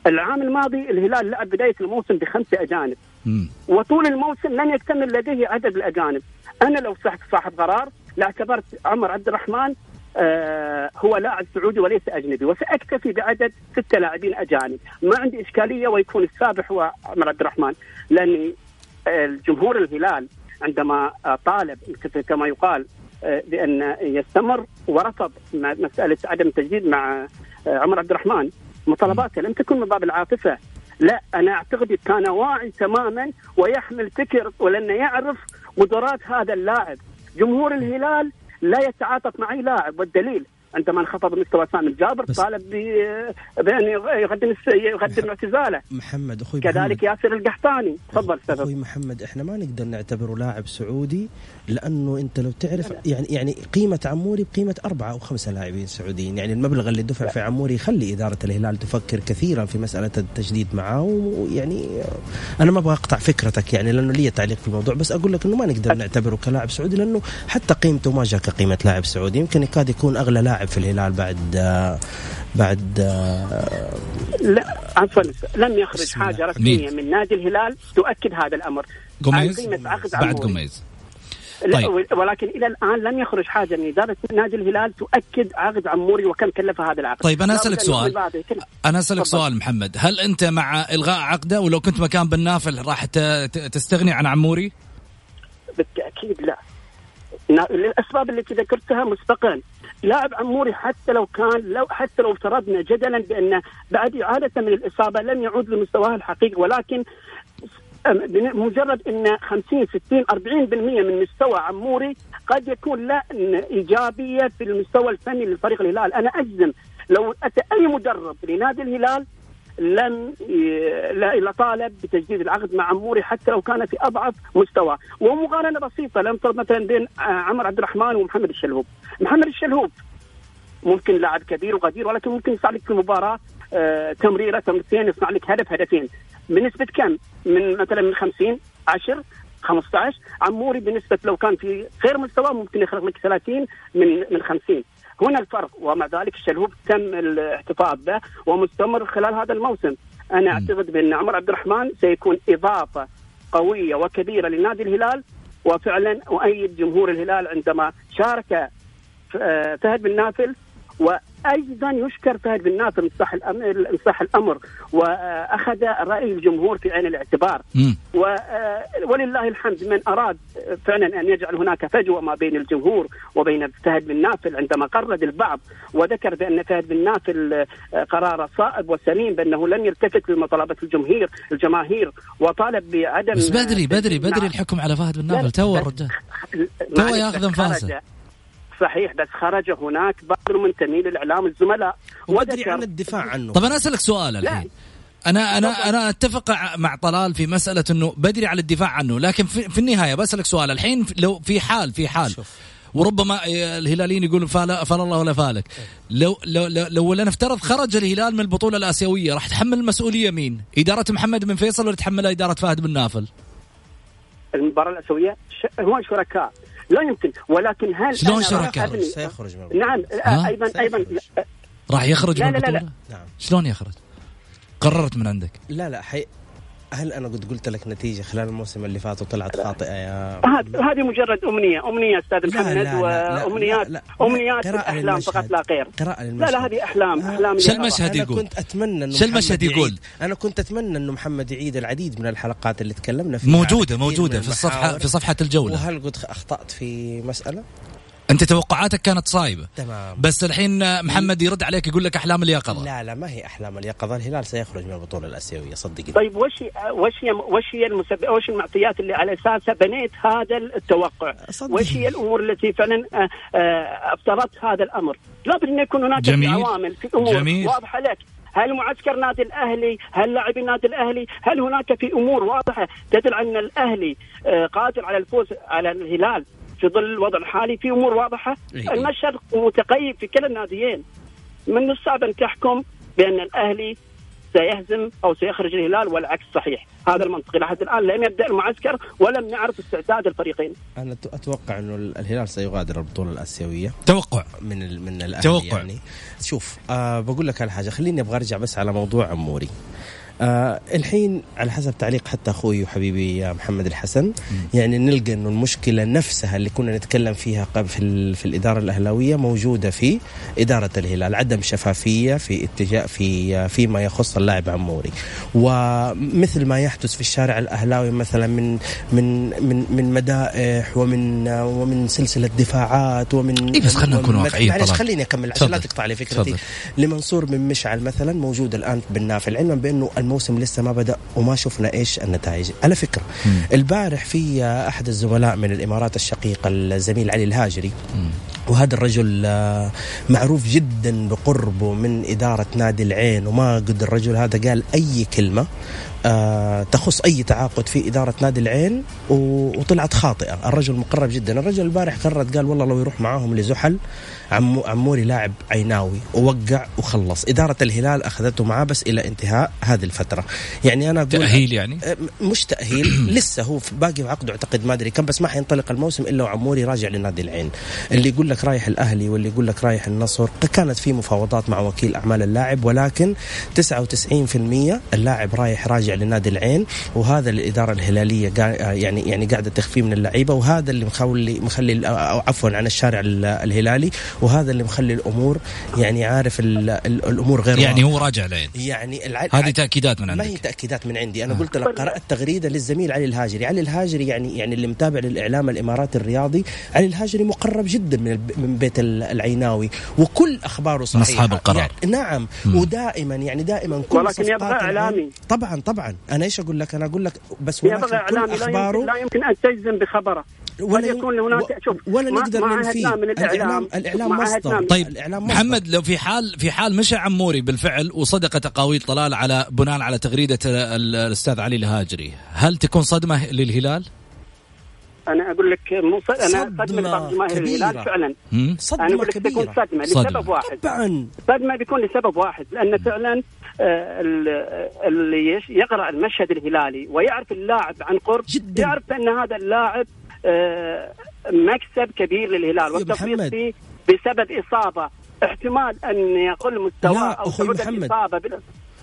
العام الماضي الهلال لعب بداية الموسم بخمسة أجانب. وطول الموسم لم يكتمل لديه عدد الأجانب. أنا لو صحت صاحب قرار لاعتبرت عمر عبد الرحمن آه هو لاعب سعودي وليس أجنبي وسأكتفي بعدد ستة لاعبين أجانب. ما عندي إشكالية ويكون السابع هو عمر عبد الرحمن لأني الجمهور الهلال عندما طالب كما يقال آه، بان يستمر ورفض مسألة عدم التجديد مع آه، عمر عبد الرحمن. مطالباته لم تكن من باب العاطفة. لا أنا أعتقد كان واعي تماما ويحمل فكر ولأنه يعرف قدرات هذا اللاعب. جمهور الهلال لا يتعاطف مع أي لاعب والدليل عندما انخفض مستوى سامي الجابر طالب بأن يقدم يقدم اعتزاله. محمد أخوي كذلك محمد ياسر القحطاني. تفضل أستاذ. أخوي محمد إحنا ما نقدر نعتبره لاعب سعودي لأنه أنت لو تعرف يعني يعني قيمة عموري بقيمة أربعة أو خمسة لاعبين سعوديين. يعني المبلغ اللي دفع في عموري يخلي إدارة الهلال تفكر كثيرا في مسألة التجديد معاه ويعني أنا ما أبغى أقطع فكرتك يعني لأنه لي تعليق في الموضوع بس أقول لك إنه ما نقدر نعتبره كلاعب سعودي لأنه حتى قيمته ما جاء كقيمة لاعب سعودي. يمكن يكاد يكون أغلى لاعب في الهلال بعد بعد لا عفوا لم يخرج حاجة رسمية من نادي الهلال تؤكد هذا الأمر. قميز بعد قميز طيب. ولكن إلى الآن لم يخرج حاجة من إدارة نادي الهلال تؤكد عقد عموري وكم كلف هذا العقد. طيب أنا أسألك سؤال. أنا أسألك سؤال محمد. هل أنت مع إلغاء عقده؟ ولو كنت مكان بن راح تستغني عن عموري؟ بالتأكيد لا. للأسباب التي ذكرتها مسبقا. لاعب عموري حتى لو كان لو حتى لو افترضنا جدلا بأن بعد إعادة من الإصابة لم يعود لمستواه الحقيقي ولكن مجرد أن 50 60 40% من مستوى عموري قد يكون له إيجابية في المستوى الفني لفريق الهلال، أنا أجزم لو أتى أي مدرب لنادي الهلال لم لا طالب بتجديد العقد مع عموري حتى لو كان في أضعف مستوى. ومقارنه بسيطة لم مثلا بين آه، عمر عبد الرحمن ومحمد الشلهوب. محمد الشلهوب ممكن لاعب كبير وقدير ولكن ممكن يصنع لك في المباراة آه، تمريرة تمريرتين يصنع لك هدف هدفين. بنسبة كم؟ من مثلا من 50 10 15 عموري بنسبة لو كان في غير مستوى ممكن يخلق لك 30 من من 50 هنا الفرق ومع ذلك الشلهوب تم الاحتفاظ به ومستمر خلال هذا الموسم. أنا أعتقد بأن عمر عبد الرحمن سيكون إضافة قوية وكبيرة لنادي الهلال وفعلا أؤيد جمهور الهلال عندما شارك فهد بن نافل وأيضا يشكر فهد بن ناصر صح الامر صح الأمر وأخذ رأي الجمهور في عين الاعتبار. ولله الحمد من أراد فعلا أن يجعل هناك فجوة ما بين الجمهور وبين فهد بن نافل عندما غرد البعض وذكر بأن فهد بن نافل قرار صائب وسليم بأنه لم يلتفت لمطالبة الجمهور الجماهير وطالب بعدم بس بدري بدري بدري الحكم على فهد بن نافل. تو الرجال. تو ياخذ أنفاسه. صحيح بس خرج هناك بعض المنتمين للإعلام الزملاء. وادري عن الدفاع عنه. طب أنا أسألك سؤال الحين. أنا أنا أنا أتفق مع طلال في مسألة إنه بدري على الدفاع عنه لكن في, في النهاية بسألك سؤال. الحين لو في حال في حال. شوف. وربما الهلاليين يقولون فال فال الله ولا فالك. لو لو لو, لو لنفترض خرج الهلال من البطولة الآسيوية راح تحمل المسؤولية مين؟ إدارة محمد بن فيصل ولا تحملها إدارة فهد بن نافل؟ المباراة الآسيوية؟ هو شركاء. لا يمكن ولكن هل شلون شركاء؟ سيخرج من نعم أيضا أيضا راح يخرج من البطوله؟ لا لا لا. نعم. شلون يخرج؟ قررت من عندك لا لا حي... هل أنا قد قلت لك نتيجة خلال الموسم اللي فات وطلعت خاطئة يا هذه مجرد أمنية. أمنية أستاذ محمد وامنيات أمنيات احلام فقط لا غير. قراءة لا لا هذه احلام أحلام شو المشهد يقول؟ كنت أتمنى إنه شو المشهد يقول؟ أنا كنت أتمنى إنه محمد يعيد العديد من الحلقات اللي تكلمنا فيها. موجودة موجودة في الصفحه في صفحة الجولة. وهل قد أخطأت في مسألة؟ أنت توقعاتك كانت صايبة تمام بس الحين محمد يرد عليك يقول لك أحلام اليقظة لا لا ما هي أحلام اليقظة الهلال سيخرج من البطولة الأسيوية صدقني طيب وش وش هي وش هي المسبب وش المعطيات اللي على اساسها بنيت هذا التوقع؟ صدقني. وش هي الأمور التي فعلا آه، آه، افترضت هذا الأمر؟ لابد أن يكون هناك جميل. عوامل في أمور جميل. واضحة لك هل معسكر نادي الأهلي؟ هل لاعبي النادي الأهلي؟ هل هناك في أمور واضحة تدل على أن الأهلي آه، قادر على الفوز على الهلال في ظل الوضع الحالي في أمور واضحة؟ إيه. المشهد متقيد في كلا الناديين. من الصعب أن تحكم بأن الأهلي سيهزم أو سيخرج الهلال والعكس صحيح، هذا المنطق إلى حد الآن لم يبدأ المعسكر ولم نعرف استعداد الفريقين. أنا أتوقع إنه الهلال سيغادر البطولة الآسيوية توقع من ال من الأهلي توقع. يعني شوف آه بقول لك على حاجة خليني أبغى أرجع بس على موضوع عموري آه الحين على حسب تعليق حتى أخوي وحبيبي يا محمد الحسن يعني نلقى إنه المشكلة نفسها اللي كنا نتكلم فيها قبل في, في الإدارة الأهلاوية موجودة في إدارة الهلال عدم شفافية في اتجاه في فيما يخص اللاعب عموري ومثل ما يحدث في الشارع الأهلاوي مثلا من من من من مدائح ومن ومن سلسلة دفاعات ومن إيه بس خلينا نكون واقعيين معلش. خليني أكمل عشان لا. تقطع لي فكرتي تفضل. لمنصور بن مشعل مثلا موجود الآن بالنافع علما بأنه الموسم لسه ما بدأ وما شفنا إيش النتائج. على فكرة البارح في أحد الزملاء من الإمارات الشقيقه الزميل علي الهاجري وهذا الرجل آه، معروف جدا بقربه من إدارة نادي العين وما قد الرجل هذا قال أي كلمة آه، تخص أي تعاقد في إدارة نادي العين وطلعت خاطئة. الرجل مقرب جدا. الرجل البارح قرر قال والله لو يروح معاهم لزحل عمو عموري لاعب عيناوي ووقع وخلص. إدارة الهلال أخذته معاه بس إلى انتهاء هذه الفترة. يعني أنا أقول تأهيل يعني؟ آه، مش تأهيل لسه هو باقي عقده أعتقد ما أدري كم بس ما حينطلق الموسم إلا وعموري راجع لنادي العين. اللي يقول لك رايح الأهلي واللي يقول لك رايح النصر كانت في مفاوضات مع وكيل أعمال اللاعب ولكن 99% اللاعب رايح راجع لنادي العين وهذا الإدارة الهلالية قا- آه، يعني يعني قاعدة تخفيه من اللعيبة وهذا اللي مخلي مخلي أو عفوا عن الشارع ال- الهلالي. وهذا اللي مخلي الأمور يعني عارف ال- ال- الأمور غير يعني. هو راجع العين يعني الع... هذه تأكيدات من ما هي عندك. تأكيدات من عندي. أنا قلت لك قرأت تغريدة للزميل علي الهاجري. علي الهاجري يعني يعني اللي متابع للإعلام الإماراتي الرياضي علي الهاجري مقرب جدا من من بيت ال- العيناوي. وكل أخباره صحيحة. أصحاب القرار. يعني نعم. ودائما يعني دائما كل ولكن العين- إعلامي. طبعا طبعا. أنا إيش أقول لك؟ أنا أقول لك بس ولكن يبغى كل إعلامي. لا أخباره يمكن, لا يمكن ان تجزم بخبره. ولا يكون هناك شوف ولا ما- نقدر ننفيه الإعلام الاعلام مصدر. طيب الإعلام مصدر. محمد لو في حال في حال مشى عموري بالفعل وصدقت اقاويل طلال على بناء على تغريدة ال- الأستاذ علي الهاجري هل تكون صدمة للهلال؟ أنا أقول لك مو. أنا صدمة صدمة لبعض جماهير. الهلال فعلا مم؟ أنا صدمه أقول لك تكون كبيرة صدمة صدمة. لسبب واحد طبعا صدمة بيكون لسبب واحد لأن فعلا آه، ال- اللي يش- يقرأ المشهد الهلالي ويعرف اللاعب عن قرب جداً. يعرف أن هذا اللاعب آه، مكسب كبير للهلال والتفريط. فيه بسبب إصابة احتمال أن يقل مستواه أو تعود. الإصابة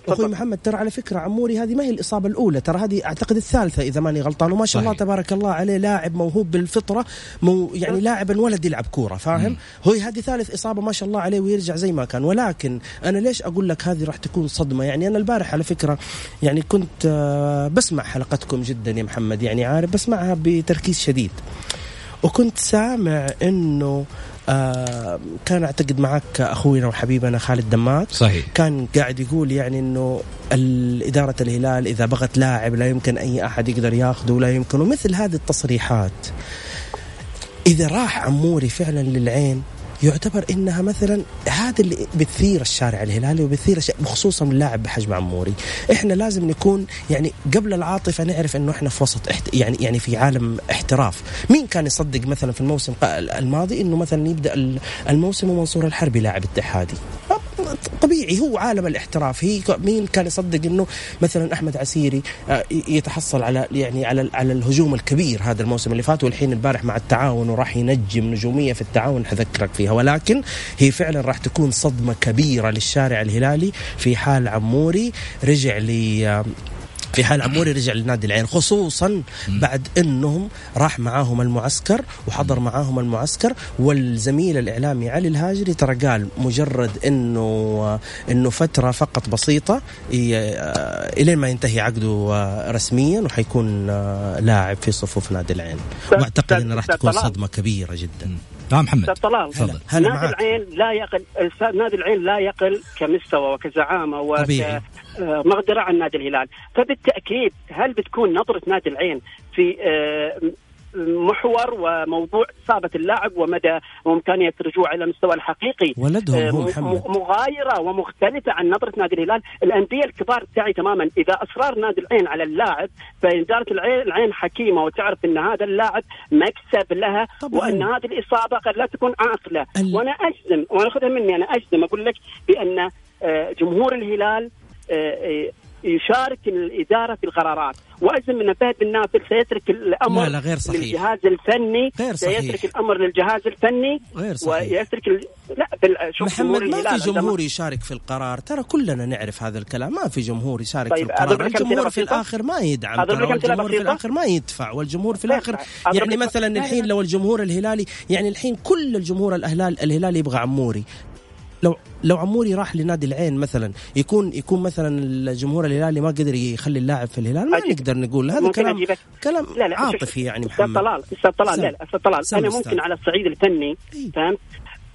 أخوي. محمد ترى على فكرة عموري هذه ما هي الإصابة الأولى ترى هذه أعتقد الثالثة إذا ماني غلطان وما شاء الله. تبارك الله عليه لاعب موهوب بالفطرة مو يعني لاعب انولد يلعب كورة فاهم هو هذه ثالث إصابة ما شاء الله عليه ويرجع زي ما كان ولكن أنا ليش أقول لك هذه راح تكون صدمة يعني أنا البارح على فكرة يعني كنت آه، بسمع حلقتكم جدا يا محمد يعني عارف بسمعها بتركيز شديد وكنت سامع إنه آه كان أعتقد معك اخونا وحبيبنا خالد دمات صحيح. كان قاعد يقول يعني إنه إدارة الهلال إذا بغت لاعب لا يمكن أي أحد يقدر ياخذه ولا يمكن ومثل هذه التصريحات. إذا راح عموري فعلا للعين يعتبر إنها مثلا هذا اللي بتثير الشارع الهلالي وبتثير. خصوصا اللاعب بحجم عموري. إحنا لازم نكون يعني قبل العاطفة نعرف إنه إحنا في وسط احت... يعني يعني في عالم احتراف. مين كان يصدق مثلا في الموسم الماضي إنه مثلا يبدأ ال- الموسم ومنصور الحربي لاعب اتحادي؟ طبيعي هو عالم الاحتراف. هي مين كان يصدق إنه مثلا أحمد عسيري آه، يتحصل على يعني على على الهجوم الكبير هذا الموسم اللي فات والحين البارح مع التعاون وراح ينجم نجومية في التعاون حذكرك فيها. ولكن هي فعلا راح تكون صدمة كبيرة للشارع الهلالي في حال عموري رجع ل في حال عموري رجع لنادي العين خصوصا بعد إنهم راح معاهم المعسكر وحضر معاهم المعسكر والزميل الإعلامي علي الهاجري ترى قال مجرد إنه إنه فترة فقط بسيطة آه، إلين ما ينتهي عقده آه، رسميا وحيكون آه، لاعب في صفوف نادي العين. أستاذ- وأعتقد أستاذ- إنه راح أستاذ تكون. صدمة كبيرة جدا. آه محمد. طلال نادي العين لا يقل نادي العين لا يقل كمستوى وكزعامة وكمقدره عن نادي الهلال. فبالتأكيد هل بتكون نظرة نادي العين في آه، محور وموضوع إصابة اللاعب ومدى وامكانيه رجوعه إلى المستوى الحقيقي. ولدهم هو آه، محمد. مغايرة ومختلفة عن نظره نادي الهلال، الأندية الكبار تعي تماما. إذا اصرار نادي العين على اللاعب فاداره العين العين حكيمة وتعرف إن هذا اللاعب مكسب لها طبعا. وإن هذه الإصابة قد لا تكون عاقلة. ال... وأنا اجزم وأنا خذها مني. أنا أجزم أقول لك بأن آه، جمهور الهلال آه، يشارك الإدارة في القرارات. وأجزم أن فهد بن نافل سيترك الأمر لا لا غير صحيح. للجهاز الفني. غير صحيح. سيترك الأمر للجهاز الفني. غير صحيح. ويترك ال... لا بال... محمد ما في جمهور يشارك في القرار. ترى كلنا نعرف هذا الكلام. ما في جمهور يشارك طيب. في القرار الجمهور في الآخر ما يدعم والجمهور في الآخر ما يدفع والجمهور في الآخر يعني مثلا الحين لو الجمهور الهلالي يعني الحين كل الجمهور الهلال الهلالي يبغى عموري. لو لو عموري راح لنادي العين مثلا يكون يكون مثلا الجمهور الهلالي ما قدر يخلي اللاعب في الهلال ما نقدر نقول. هذا كلام كلام لا لا عاطفي يعني محمد. طلال أستاذ طلال لا أستاذ طلال. أنا ممكن على الصعيد الفني فهمت؟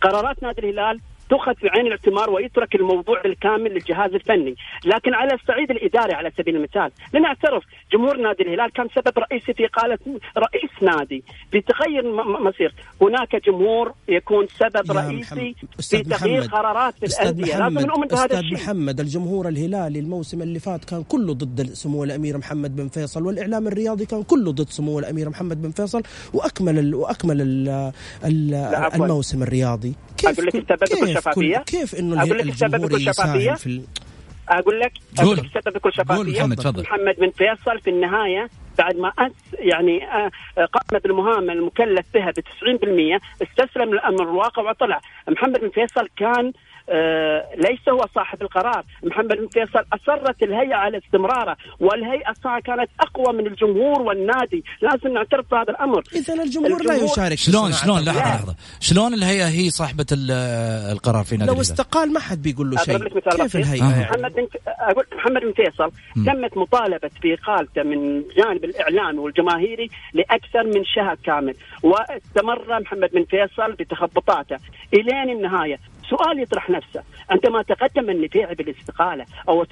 قرارات نادي الهلال تؤخذ في عين الاعتبار ويترك الموضوع بالكامل للجهاز الفني، لكن على الصعيد الإداري على سبيل المثال، لنعترف جمهور نادي الهلال كان سبب رئيسي في إقالة رئيس نادي. بتغير مصير، هناك جمهور يكون سبب رئيسي في تغيير قرارات في الأندية، لازم نؤمن بهذا الشيء. محمد الجمهور الهلالي الموسم اللي فات كان كله ضد سمو الأمير محمد بن فيصل والإعلام الرياضي كان كله ضد سمو الأمير محمد بن فيصل وأكمل ال وأكمل ال الموسم الرياضي. كيف أقول لك السبب بكل شفافيه كيف إنه أقول لك السبب بكل شفافية؟ في أقول لك أقول لك السبب بكل شفافية. محمد تفضل. محمد بن فيصل في النهاية بعد ما أس يعني آه، قام بالمهام المكلف بها ب 90% استسلم للامر الواقع وطلع. محمد بن فيصل كان آه، ليس هو صاحب القرار. محمد بن فيصل أصرت الهيئة على استمراره والهيئة صار كانت أقوى من الجمهور والنادي. لازم نعترف بهذا الأمر. إذا الجمهور, الجمهور لا يشارك شلون شلون لحظة لحظة. شلون الهيئة هي صاحبة القرار في نادي لو استقال ما حد بيقول له شيء. كيف الهيئة يعني؟ محمد بن أقول محمد بن فيصل تمت مطالبة بإقالته من جانب الإعلامي والجماهيري لأكثر من شهر كامل واستمر محمد بن فيصل بتخبطاته إلين النهاية. سؤال يطرح نفسه. عندما تقدم النفيعي بالاستقاله أو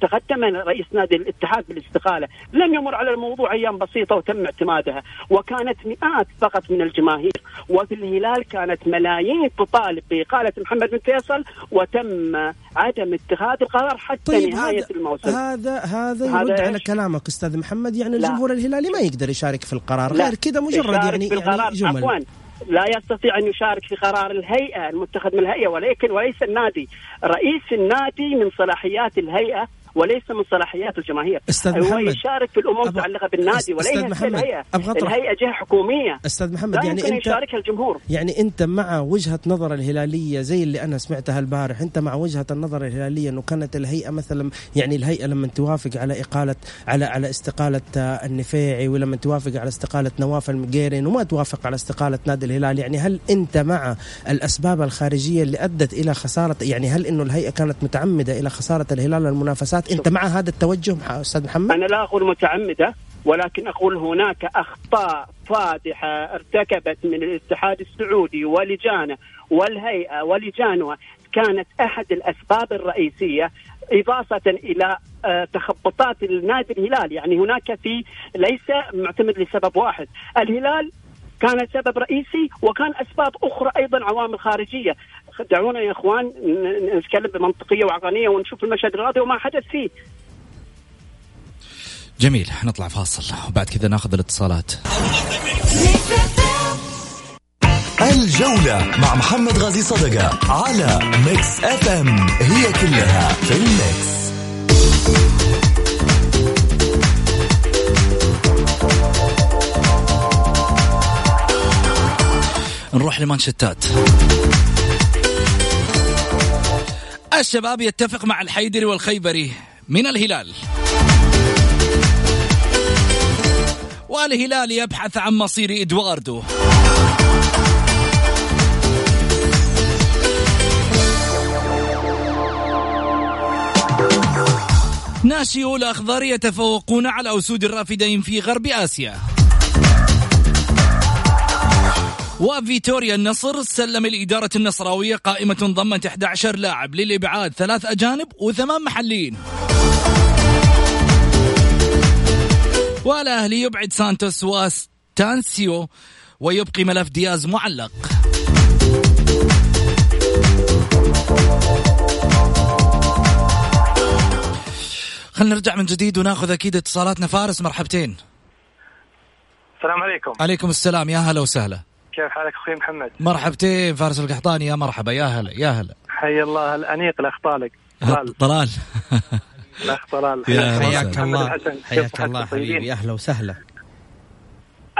تقدم رئيس نادي الاتحاد بالاستقالة لم يمر على الموضوع أيام بسيطة وتم اعتمادها. وكانت مئات فقط من الجماهير. وفي الهلال كانت ملايين تطالب بإقالة محمد بن فيصل وتم عدم اتخاذ القرار حتى طيب نهاية هذا الموسم. هذا هذا يرد على كلامك أستاذ محمد. يعني الجمهور الهلالي ما يقدر يشارك في القرار. غير كذا مجرد يعني, يعني جمل. عفوا. لا يستطيع أن يشارك في قرار الهيئة المتخذ من الهيئة ولكن وليس النادي. رئيس النادي من صلاحيات الهيئة وليس من صلاحيات الجماهير. أستاذ محمد هو يشارك في الأمور المتعلقه بالنادي وليس الهيئه الهيئة جهة حكومية. أستاذ محمد يعني انت يشاركها الجمهور. يعني أنت مع وجهة نظر الهلالية زي اللي أنا سمعتها البارح أنت مع وجهة النظر الهلالية إنه كانت الهيئة مثلا يعني الهيئة لما توافق على اقاله على على استقالة النفيعي ولما توافق على استقالة نواف المقيرين وما توافق على استقالة نادي الهلال يعني هل أنت مع الأسباب الخارجية اللي أدت إلى خساره يعني هل إنه الهيئة كانت متعمدة إلى خسارة الهلال المنافسات أنت مع هذا التوجه أستاذ محمد؟ أنا لا أقول متعمدة ولكن أقول هناك أخطاء فادحة ارتكبت من الاتحاد السعودي ولجانه والهيئة ولجانها كانت أحد الأسباب الرئيسية إضافة إلى آه، تخبطات النادي الهلال. يعني هناك في ليس معتمد لسبب واحد. الهلال كان سبب رئيسي وكان أسباب أخرى أيضا عوامل خارجية. دعونا يا إخوان نتكلم بمنطقية وعقلانية ونشوف المشهد الرياضي وما حدث فيه. جميل نطلع فاصل وبعد كذا ناخذ الاتصالات. الجولة مع محمد غازي صدقة على Mix FM it's all in the mix نروح لمانشتات الشباب يتفق مع الحيدري والخيبري من الهلال. والهلال يبحث عن مصير إدواردو. ناشئو الأخضر يتفوقون على أسود الرافدين في غرب آسيا. وفيتوريا النصر سلم لإدارة النصراوية قائمة ضمت 11 لاعب للإبعاد ثلاث أجانب وثمان محليين. والأهلي يبعد سانتوس وستانسيو ويبقي ملف دياز معلق. خلينا نرجع من جديد وناخذ أكيد اتصالاتنا. فارس مرحبتين. السلام عليكم. عليكم السلام. يا هلا وسهلا. كيف حالك أخوي محمد؟ مرحبتين فارس القحطاني. يا مرحبا يا هلا يا هلا. حي الله الأنيق الاخ طالق طلال. طلال. الاخ طلال. حياك الله حياك الله حبيبي. أهلا وسهلا.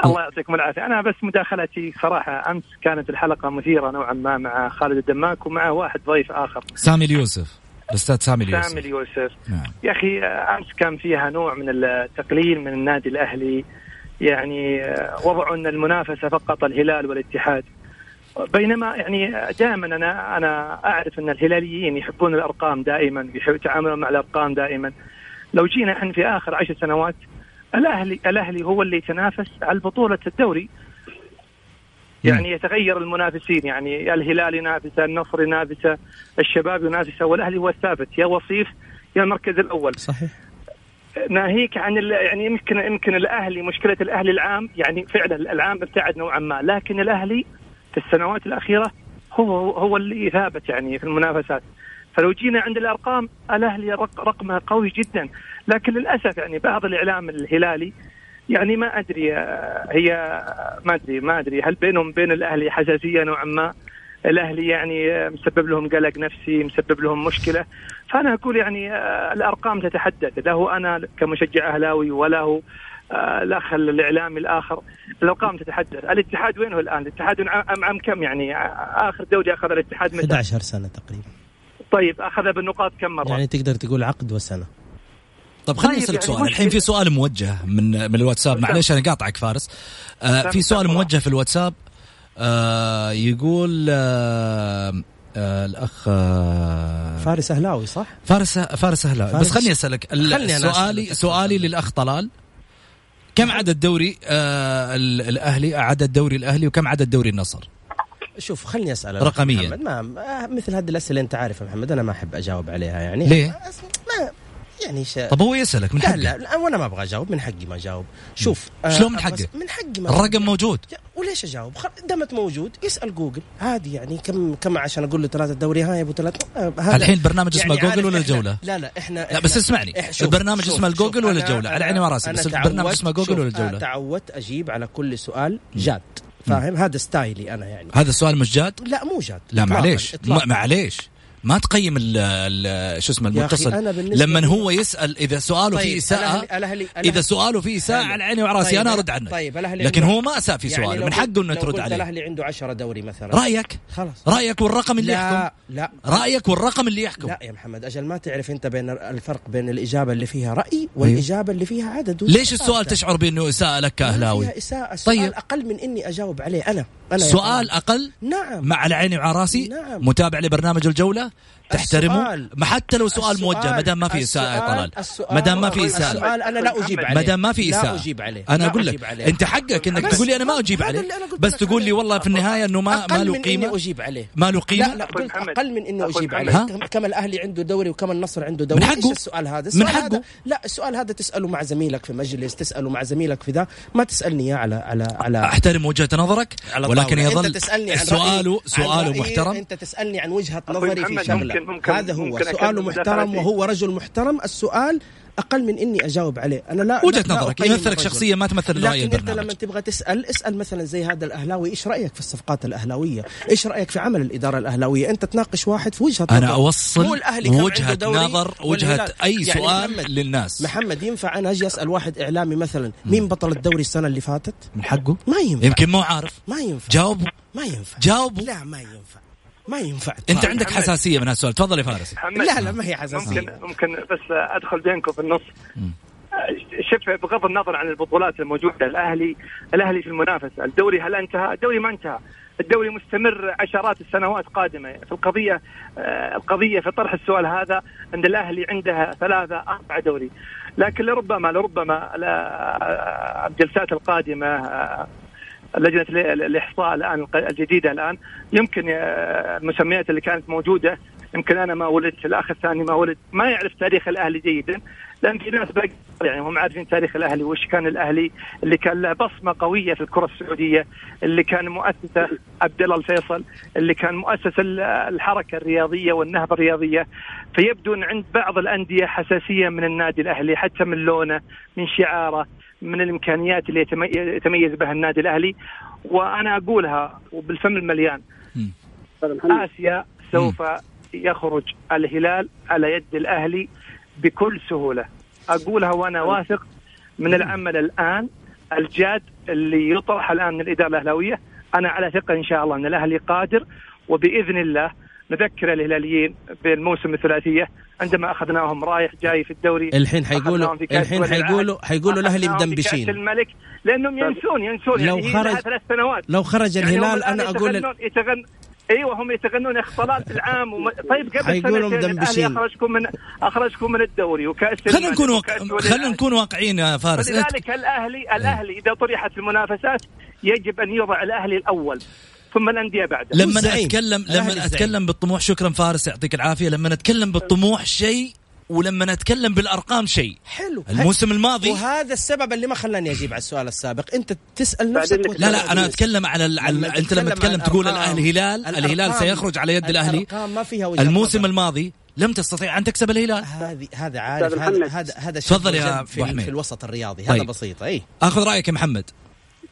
الله يعطيكم العافية. أنا بس مداخلتي صراحة أمس كانت الحلقة مثيرة نوعا ما مع خالد الدماك ومع واحد ضيف آخر. سامي اليوسف. الأستاذ سامي اليوسف. سامي اليوسف. نعم. يا أخي أمس كان فيها نوع من التقليل من النادي الأهلي يعني وضعوا أن المنافسة فقط الهلال والاتحاد. بينما يعني دائما أنا أنا أعرف أن الهلاليين يحبون الأرقام دائما يتعاملون مع الأرقام دائما. لو جينا إحنا في آخر عشر سنوات الأهلي الأهلي هو اللي يتنافس على بطولة الدوري. يعني يتغير المنافسين يعني الهلال ينافس النصر ينافس الشباب ينافس والأهلي هو الثابت يا وصيف يا المركز الأول. صحيح. ناهيك عن يعني يمكن يمكن الأهلي مشكلة الأهلي العام يعني فعلا العام ابتعد نوعا ما. لكن الأهلي في السنوات الأخيرة هو هو اللي ثابت يعني في المنافسات. فلو جينا عند الأرقام الأهلي رقمه قوي جدا. لكن للأسف يعني بعض الإعلام الهلالي يعني ما أدري هي ما ادري ما أدري هل بينهم بين الأهلي حساسية نوعا ما. الأهلي يعني مسبب لهم قلق نفسي مسبب لهم مشكلة. فأنا أقول يعني الأرقام تتحدث. له أنا كمشجع أهلاوي وله الأخ الإعلامي الآخر. الأرقام تتحدث. الاتحاد وينه الآن؟ الاتحاد عام عام كم يعني؟ آخر دوري أخذ الاتحاد 11 سنة تقريبا. طيب اخذها بالنقاط كم مرة؟ يعني تقدر تقول عقد وسنة. طب خليني طيب، أسألك يعني سؤال. الحين في سؤال موجه من من الواتساب. معلش أنا قاطعك فارس. آه في سؤال موجه في الواتساب. آه يقول آه آه الأخ آه فارس أهلاوي صح؟ فارس فارس أهلاوي. بس خليني أسألك خلني سؤالي سؤالي للأخ طلال. كم عدد دوري آه الأهلي عدد دوري الأهلي وكم عدد دوري النصر؟ شوف خلني أسأل رقميا. محمد ما مثل هذه الأسئلة أنت عارف يا محمد أنا ما أحب أجاوب عليها يعني. ليه؟ ما يعني ش... طب هو يسألك من حقه؟ لا لا وأنا ما أبغى أجاوب من حقي ما أجاوب. شوف شلون من حقه؟ من حقي ما الرقم موجود. وليش أجاوب؟ دامت موجود. يسأل جوجل. عادي يعني كم كم عشان أقول له ثلاثة الدوري هاي أبو ثلاثة. هذا الحين برنامج اسمه يعني جوجل ولا الجولة؟ لا لا إحنا, لا بس اسمعني. البرنامج اسمه الجوجل ولا الجولة؟ على عيني وراسي بس البرنامج اسمه جوجل ولا الجولة؟ تعودت أجيب على كل سؤال جاد فاهم؟ هذا ستايلي أنا يعني. هذا السؤال مش جاد؟ لا مو جاد لا معليش. معليش. ما تقيم شو اسمه المتصل. لما هو يسأل إذا سؤاله طيب فيه اساءه إذا سؤاله فيه اساءه على عيني وعلى راسي طيب أنا أرد عنه طيب لكن هو ما اساء في سؤاله يعني من حقه إنه ترد عليه. الاهلي عنده 10 دوري مثلا. رأيك؟ خلاص. رأيك والرقم اللي لا يحكم؟ لا. رأيك والرقم اللي يحكم؟ لا يا محمد أجل ما تعرف أنت بين الفرق بين الإجابة اللي فيها رأي والإجابة اللي فيها عدد. ليش السؤال تشعر بأنه اساءه لك كاهلاوي؟ إساءة. طيب. أقل من إني أجاوب عليه أنا. أنا سؤال أقل؟ نعم. مع على عيني وعلى راسي؟ نعم. متابع لبرنامج الجولة؟ تحترمه ما حتى لو سؤال موجه ما دام ما في إساءة يا طلال. ما دام ما في إساءة. السؤال أنا لا أجيب عليه. ما دام ما في إساءة. لا أجيب عليه. أنا أقول لك أنت حقك إنك تقول لي أنا ما أجيب عليه. بس تقول لي والله في النهاية إنه ما ما له قيمة؟ أجيب عليه. ما له قيمة؟ لا لا قلت أقل من انه أجيب عليه. كم الأهلي عنده دوري وكم النصر عنده دوري؟ من حقه؟ السؤال هذا؟ من حقه؟ لا السؤال هذا تسأله مع زميلك في مجلس تسأله مع زميلك في ذا. ما تسألني إياه على على على أحترم وجهة نظرك. ولكن يظل أنت تسألني عن سؤاله سؤاله محترم. أنت تسألني عن وجهة نظري في شغله هذا هو سؤاله محترم وهو رجل محترم. السؤال أقل من إني أجاوب عليه. أنا لا وجهة نظرك يمثلك شخصيه ما تمثل راي لكن أنت لما تبغى تسأل اسأل مثلا زي هذا الأهلاوي إيش رأيك في الصفقات الأهلاوية؟ إيش رأيك في عمل الإدارة الأهلاوية؟ أنت تناقش واحد في وجهة أنا أوصل وجهة نظر وجهة أي يعني سؤال محمد للناس. محمد ينفع أنا أجي أسأل واحد إعلامي مثلا مين بطل الدوري السنة اللي فاتت؟ من حقه؟ ما ينفع. يمكن مو عارف. ما ينفع. جاوبه. ما ينفع. جاوبه. لا ما ينفع. ما ينفع. انت عندك حساسية من هالسؤال. تفضل يا فارس. لا لا ما هي حساسية. ممكن ممكن بس أدخل بينكم في النص. شوف بغض النظر عن البطولات الموجودة الأهلي الأهلي في المنافسة. الدوري هل انتهى؟ الدوري ما انتهى. الدوري مستمر عشرات السنوات قادمة. في القضية القضية في طرح السؤال هذا ان الأهلي عنده ثلاثة أربعة دوري. لكن لربما لربما الجلسات القادمة لجنة الإحصاء الآن الجديدة الآن. يمكن المسميات اللي كانت موجودة. يمكن أنا ما ولدت الأخ الثاني ما ولد. ما يعرف تاريخ الأهلي جيدا لأن في ناس باقي يعني هم عارفين تاريخ الأهلي وش كان الأهلي اللي كان له بصمة قوية في الكرة السعودية اللي كان مؤسسة عبد الله الفيصل اللي كان مؤسس الحركة الرياضية والنهضه الرياضية. فيبدو إن عند بعض الأندية حساسية من النادي الأهلي حتى من لونه من شعاره. من الإمكانيات اللي يتميز بها النادي الأهلي وأنا أقولها وبالفم المليان. آسيا سوف يخرج الهلال على يد الأهلي بكل سهولة. أقولها وأنا واثق من العمل الآن الجاد اللي يطرح الآن من الإدارة الأهلاوية. أنا على ثقة إن شاء الله إن الأهلي قادر وبإذن الله نذكر الهلاليين بالموسم الثلاثية عندما أخذناهم رايح جاي في الدوري. الحين حيقولوا الحين حيقولوا حيقولوا الأهلي مدنبشين الملك لأنهم ينسون ينسون. لو يعني خرج ثلاث سنوات. لو خرج يعني الهلال يعني أنا أقول يتغن أيوه هم يتغنون اختلاط العام. وم... طيب قبل سنتين أخرجكم من أخرجكم من الدوري وكأس خلينا نكون وق... خلينا نكون واقعيين يا فارس. لذلك الاهلي الأهلي إذا طرحت المنافسات يجب أن يوضع الأهلي الأول. ثم الانديه بعد لما اتكلم لما أتكلم بالطموح شكرا فارس يعطيك العافية. لما اتكلم بالطموح شيء ولما نتكلم بالأرقام شيء. حلو. الموسم الماضي وهذا السبب اللي ما خلاني أجيب على السؤال السابق. أنت تسأل نفسك لا لا أنا أتكلم على, على أنت لما تتكلم تقول الهلال الهلال سيخرج على يد الأهلي. ما فيها الموسم الماضي لم تستطيع أن تكسب الهلال. هذه هذا عارف هذا هذا هذا تفضل يا أبو في, في الوسط الرياضي. طيب. هذا بسيط. إي. آخذ رأيك يا محمد.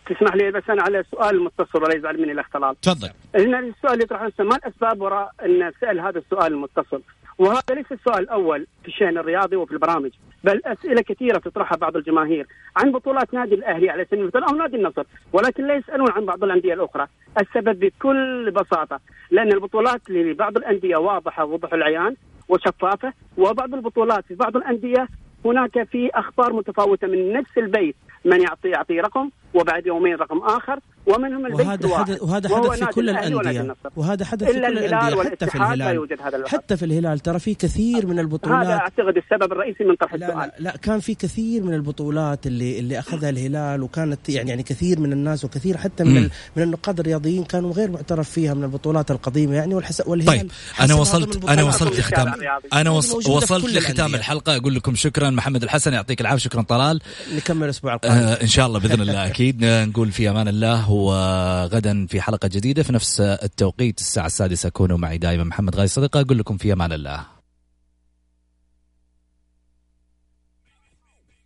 تسمح لي بس أنا على سؤال متصل ولا يزعل مني الاختلاط تفضل. هنا السؤال يطرح نفسه ما الأسباب وراء أن سال هذا السؤال المتصل؟ وهذا ليس السؤال الأول في الشأن الرياضي وفي البرامج بل أسئلة كثيرة تطرحها بعض الجماهير عن بطولات نادي الأهلي على سبيل المثال أو نادي النصر ولكن لا يسألون عن بعض الأندية الأخرى. السبب بكل بساطة لأن البطولات لبعض الأندية واضحة وضوح العيان وشفافة وبعض البطولات في بعض الأندية هناك في أخبار متفاوتة من نفس البيت. من يعطي يعطي رقم وبعد يومين رقم آخر ومنهم البيت وهذا حدث وهذا حدث في كل الأندية. وهذا حدث في كل الأندية. حتى في الهلال. حتى في الهلال. ترى في كثير من البطولات. هذا أعتقد السبب الرئيسي من طرح السؤال لا, لا كان في كثير من البطولات اللي اللي أخذها الهلال وكانت يعني يعني كثير من الناس وكثير حتى من من النقاد الرياضيين كانوا غير معترف فيها من البطولات القديمة يعني والحساب والهلال طيب أنا وصلت أنا وصلت لختام أنا وصلت لختام الحلقة أقول لكم شكرا. محمد الحسن يعطيك العافية شكرا طلال. نكمل الأسبوع القادم. إن شاء الله. بإذن الله أكيد. نقول في أمان الله وغدا في حلقة جديدة. في نفس التوقيت الساعة السادسة كونوا معي دائما محمد غاي صدقه أقول لكم في أمان الله.